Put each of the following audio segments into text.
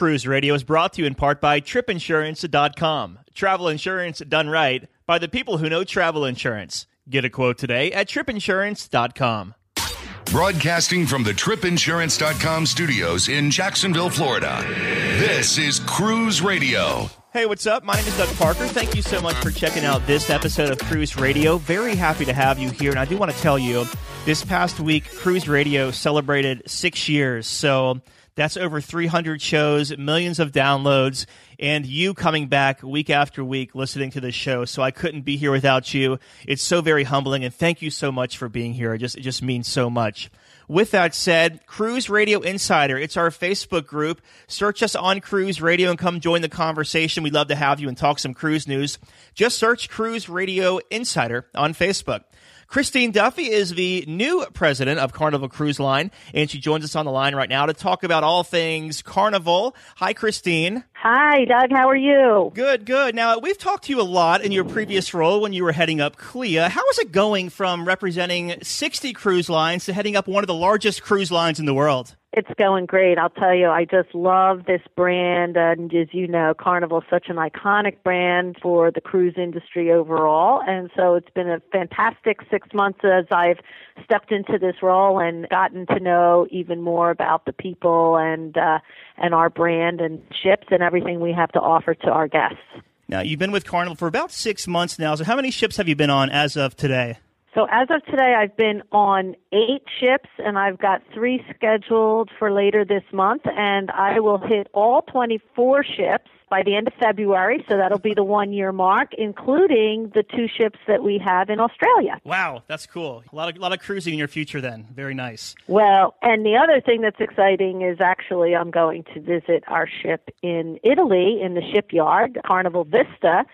Cruise Radio is brought to you in part by tripinsurance.com. Travel insurance done right by the people who know travel insurance. Get a quote today at tripinsurance.com. Broadcasting from the tripinsurance.com studios in Jacksonville, Florida. This is Cruise Radio. Hey, what's up? My name is Doug Parker. Thank you so much for checking out this episode of Cruise Radio. Very happy to have you here. And I do want to tell you, this past week, Cruise Radio celebrated six years. So that's over 300 shows, millions of downloads, and you coming back week after week listening to the show. So I couldn't be here without you. It's so very humbling, and thank you so much for being here. It just, it just means so much. With that said, Cruise Radio Insider, it's our Facebook group. Search us on Cruise Radio and come join the conversation. We'd love to have you and talk some cruise news. Just search Cruise Radio Insider on Facebook. Christine Duffy is the new president of Carnival Cruise Line, and she joins us on the line right now to talk about all things Carnival. Hi, Christine. Hi, Doug. How are you? Good, good. Now, we've talked to you a lot in your previous role when you were heading up CLIA. How is it going from representing 60 cruise lines to heading up one of the largest cruise lines in the world? It's going great. I'll tell you, I just love this brand. And as you know, Carnival is such an iconic brand for the cruise industry overall. And so it's been a fantastic six months as I've stepped into this role and gotten to know even more about the people and, uh, and our brand and ships and everything we have to offer to our guests. Now, you've been with Carnival for about six months now. So how many ships have you been on as of today? So as of today, I've been on eight ships, and I've got three scheduled for later this month, and I will hit all 24 ships by the end of February. So that'll be the one year mark, including the two ships that we have in Australia. Wow, that's cool. A lot of a lot of cruising in your future then. Very nice. Well, and the other thing that's exciting is actually I'm going to visit our ship in Italy in the shipyard, Carnival Vista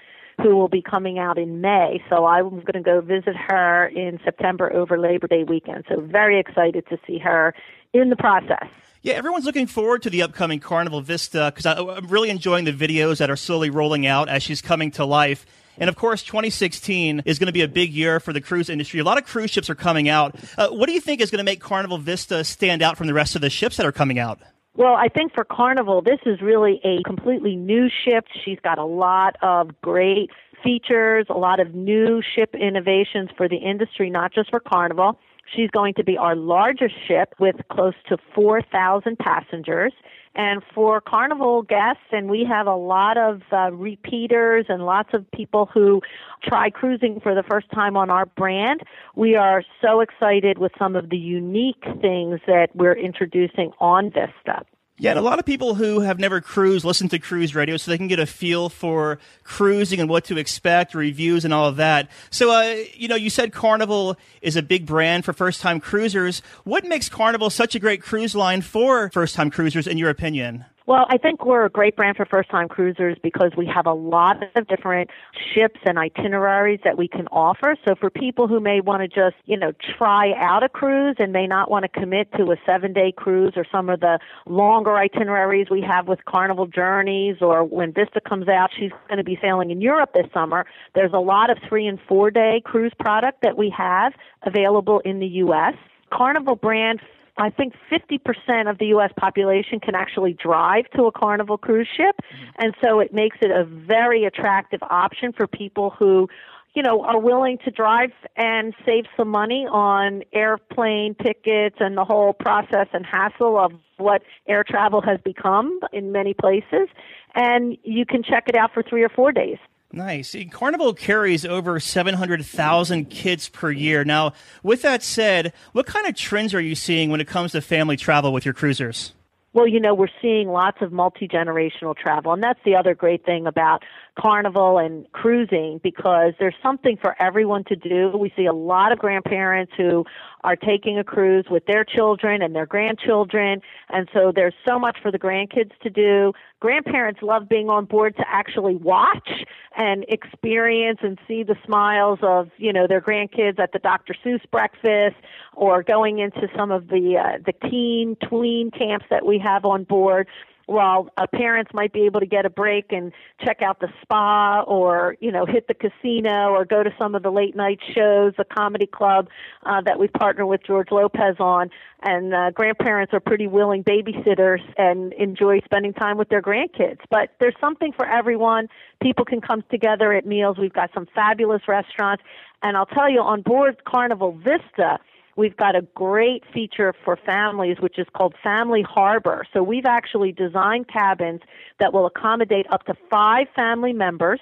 who will be coming out in May. So I'm going to go visit her in September over Labor Day weekend. So very excited to see her in the process. Yeah, everyone's looking forward to the upcoming Carnival Vista because I'm really enjoying the videos that are slowly rolling out as she's coming to life. And of course, 2016 is going to be a big year for the cruise industry. A lot of cruise ships are coming out. Uh, what do you think is going to make Carnival Vista stand out from the rest of the ships that are coming out? Well, I think for Carnival, this is really a completely new ship. She's got a lot of great features, a lot of new ship innovations for the industry, not just for Carnival. She's going to be our largest ship with close to 4,000 passengers. And for Carnival guests, and we have a lot of uh, repeaters and lots of people who try cruising for the first time on our brand, we are so excited with some of the unique things that we're introducing on Vista. Yeah, and a lot of people who have never cruised listen to cruise radio so they can get a feel for cruising and what to expect, reviews and all of that. So, uh, you know, you said Carnival is a big brand for first time cruisers. What makes Carnival such a great cruise line for first time cruisers, in your opinion? Well, I think we're a great brand for first time cruisers because we have a lot of different ships and itineraries that we can offer. So for people who may want to just, you know, try out a cruise and may not want to commit to a seven day cruise or some of the longer itineraries we have with Carnival Journeys or when Vista comes out, she's going to be sailing in Europe this summer. There's a lot of three and four day cruise product that we have available in the U.S. Carnival brand I think 50% of the U.S. population can actually drive to a Carnival cruise ship. Mm-hmm. And so it makes it a very attractive option for people who, you know, are willing to drive and save some money on airplane tickets and the whole process and hassle of what air travel has become in many places. And you can check it out for three or four days. Nice. Carnival carries over 700,000 kids per year. Now, with that said, what kind of trends are you seeing when it comes to family travel with your cruisers? Well, you know, we're seeing lots of multi generational travel, and that's the other great thing about carnival and cruising because there's something for everyone to do. We see a lot of grandparents who are taking a cruise with their children and their grandchildren, and so there's so much for the grandkids to do. Grandparents love being on board to actually watch and experience and see the smiles of, you know, their grandkids at the Dr. Seuss breakfast or going into some of the uh, the teen tween camps that we have on board. While parents might be able to get a break and check out the spa or you know hit the casino or go to some of the late night shows the comedy club uh, that we partner with george lopez on. And uh, grandparents are pretty willing babysitters and enjoy spending time with their grandkids. But there's something for everyone. People can come together at meals. We've got some fabulous restaurants. And i'll tell you on board carnival vista We've got a great feature for families, which is called Family Harbor. So we've actually designed cabins that will accommodate up to five family members.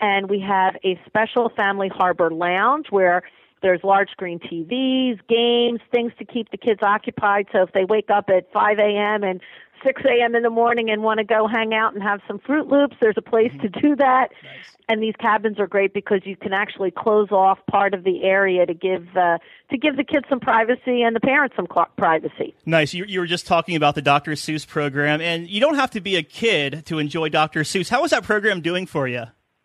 And we have a special Family Harbor lounge where there's large screen TVs, games, things to keep the kids occupied. So if they wake up at 5 a.m. and 6 a.m. in the morning and want to go hang out and have some Fruit Loops, there's a place mm-hmm. to do that. Nice. And these cabins are great because you can actually close off part of the area to give uh, to give the kids some privacy and the parents some cl- privacy. Nice. You, you were just talking about the Dr. Seuss program, and you don't have to be a kid to enjoy Dr. Seuss. How is that program doing for you?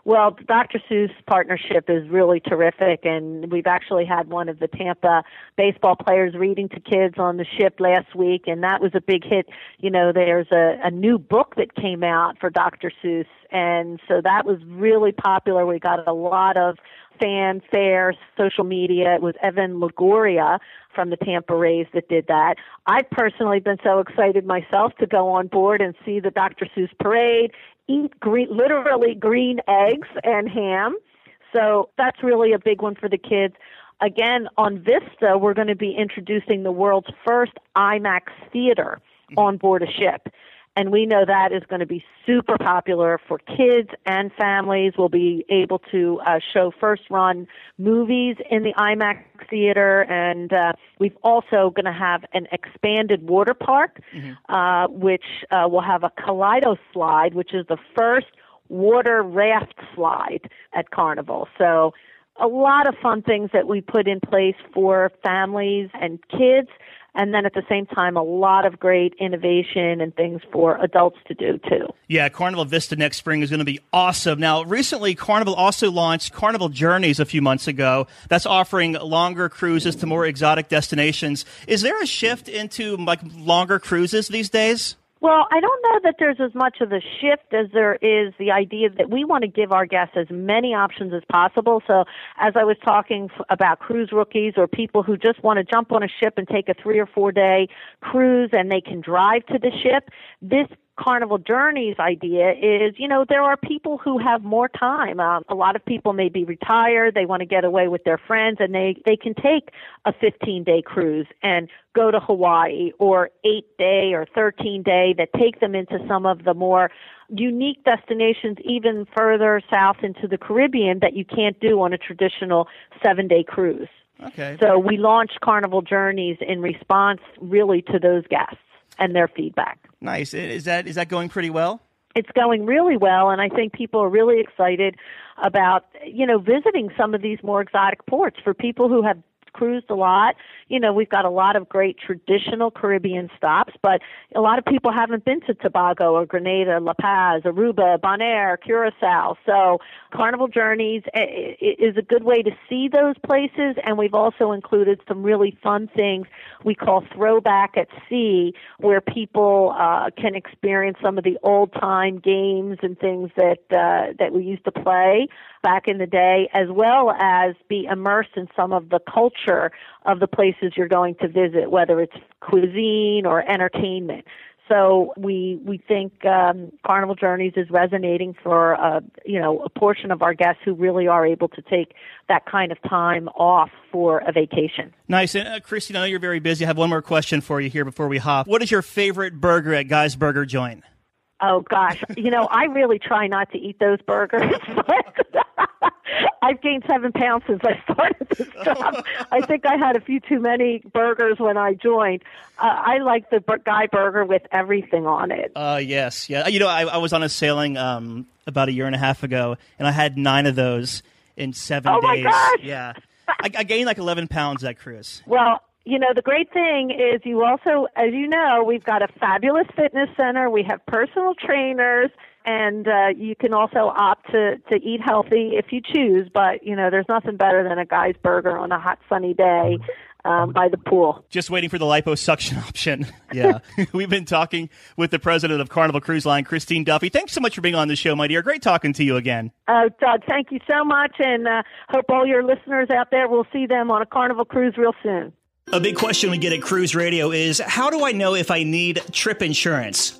Well, Dr. Seuss partnership is really terrific, and we've actually had one of the Tampa baseball players reading to kids on the ship last week, and that was a big hit. You know, there's a, a new book that came out for Dr. Seuss, and so that was really popular. We got a lot of fanfare, social media. It was Evan Longoria from the Tampa Rays that did that. I've personally been so excited myself to go on board and see the Dr. Seuss parade eat green, literally green eggs and ham. So that's really a big one for the kids. Again, on Vista, we're going to be introducing the world's first IMAX theater mm-hmm. on board a ship and we know that is going to be super popular for kids and families. We'll be able to uh, show first run movies in the IMAX theater, and uh, we've also going to have an expanded water park, mm-hmm. uh, which uh, will have a Kaleido slide, which is the first water raft slide at Carnival. So a lot of fun things that we put in place for families and kids and then at the same time a lot of great innovation and things for adults to do too. Yeah, Carnival Vista next spring is going to be awesome. Now, recently Carnival also launched Carnival Journeys a few months ago. That's offering longer cruises to more exotic destinations. Is there a shift into like longer cruises these days? Well, I don't know that there's as much of a shift as there is the idea that we want to give our guests as many options as possible. So, as I was talking about cruise rookies or people who just want to jump on a ship and take a three or four day cruise and they can drive to the ship, this Carnival Journeys idea is, you know, there are people who have more time. Um, a lot of people may be retired, they want to get away with their friends, and they they can take a 15 day cruise and go to Hawaii or eight day or 13 day that take them into some of the more unique destinations even further south into the Caribbean that you can't do on a traditional seven day cruise. Okay. So we launched Carnival Journeys in response really to those guests and their feedback. Nice. Is that is that going pretty well? It's going really well, and I think people are really excited about you know visiting some of these more exotic ports for people who have cruised a lot. You know, we've got a lot of great traditional Caribbean stops, but a lot of people haven't been to Tobago or Grenada, La Paz, Aruba, Bonaire, Curacao. So Carnival Journeys is a good way to see those places, and we've also included some really fun things we call Throwback at Sea, where people uh, can experience some of the old time games and things that uh, that we used to play back in the day, as well as be immersed in some of the culture of the places you're going to visit, whether it's cuisine or entertainment. So we we think um, Carnival Journeys is resonating for uh, you know a portion of our guests who really are able to take that kind of time off for a vacation. Nice, and uh, Christine, I know you're very busy. I have one more question for you here before we hop. What is your favorite burger at Guy's Burger Joint? Oh gosh, you know I really try not to eat those burgers, but I've gained seven pounds since I started this job. I think I had a few too many burgers when I joined. Uh, I like the guy burger with everything on it. Uh, yes, yeah. You know, I, I was on a sailing um, about a year and a half ago, and I had nine of those in seven oh days. My gosh. Yeah, I, I gained like eleven pounds that cruise. Well, you know, the great thing is you also, as you know, we've got a fabulous fitness center. We have personal trainers and uh, you can also opt to to eat healthy if you choose. But you know, there's nothing better than a guy's burger on a hot sunny day um, by the pool. Just waiting for the liposuction option. Yeah. We've been talking with the president of Carnival Cruise Line, Christine Duffy. Thanks so much for being on the show, my dear. Great talking to you again. Oh, Doug, thank you so much, and uh, hope all your listeners out there will see them on a Carnival cruise real soon. A big question we get at Cruise Radio is how do I know if I need trip insurance?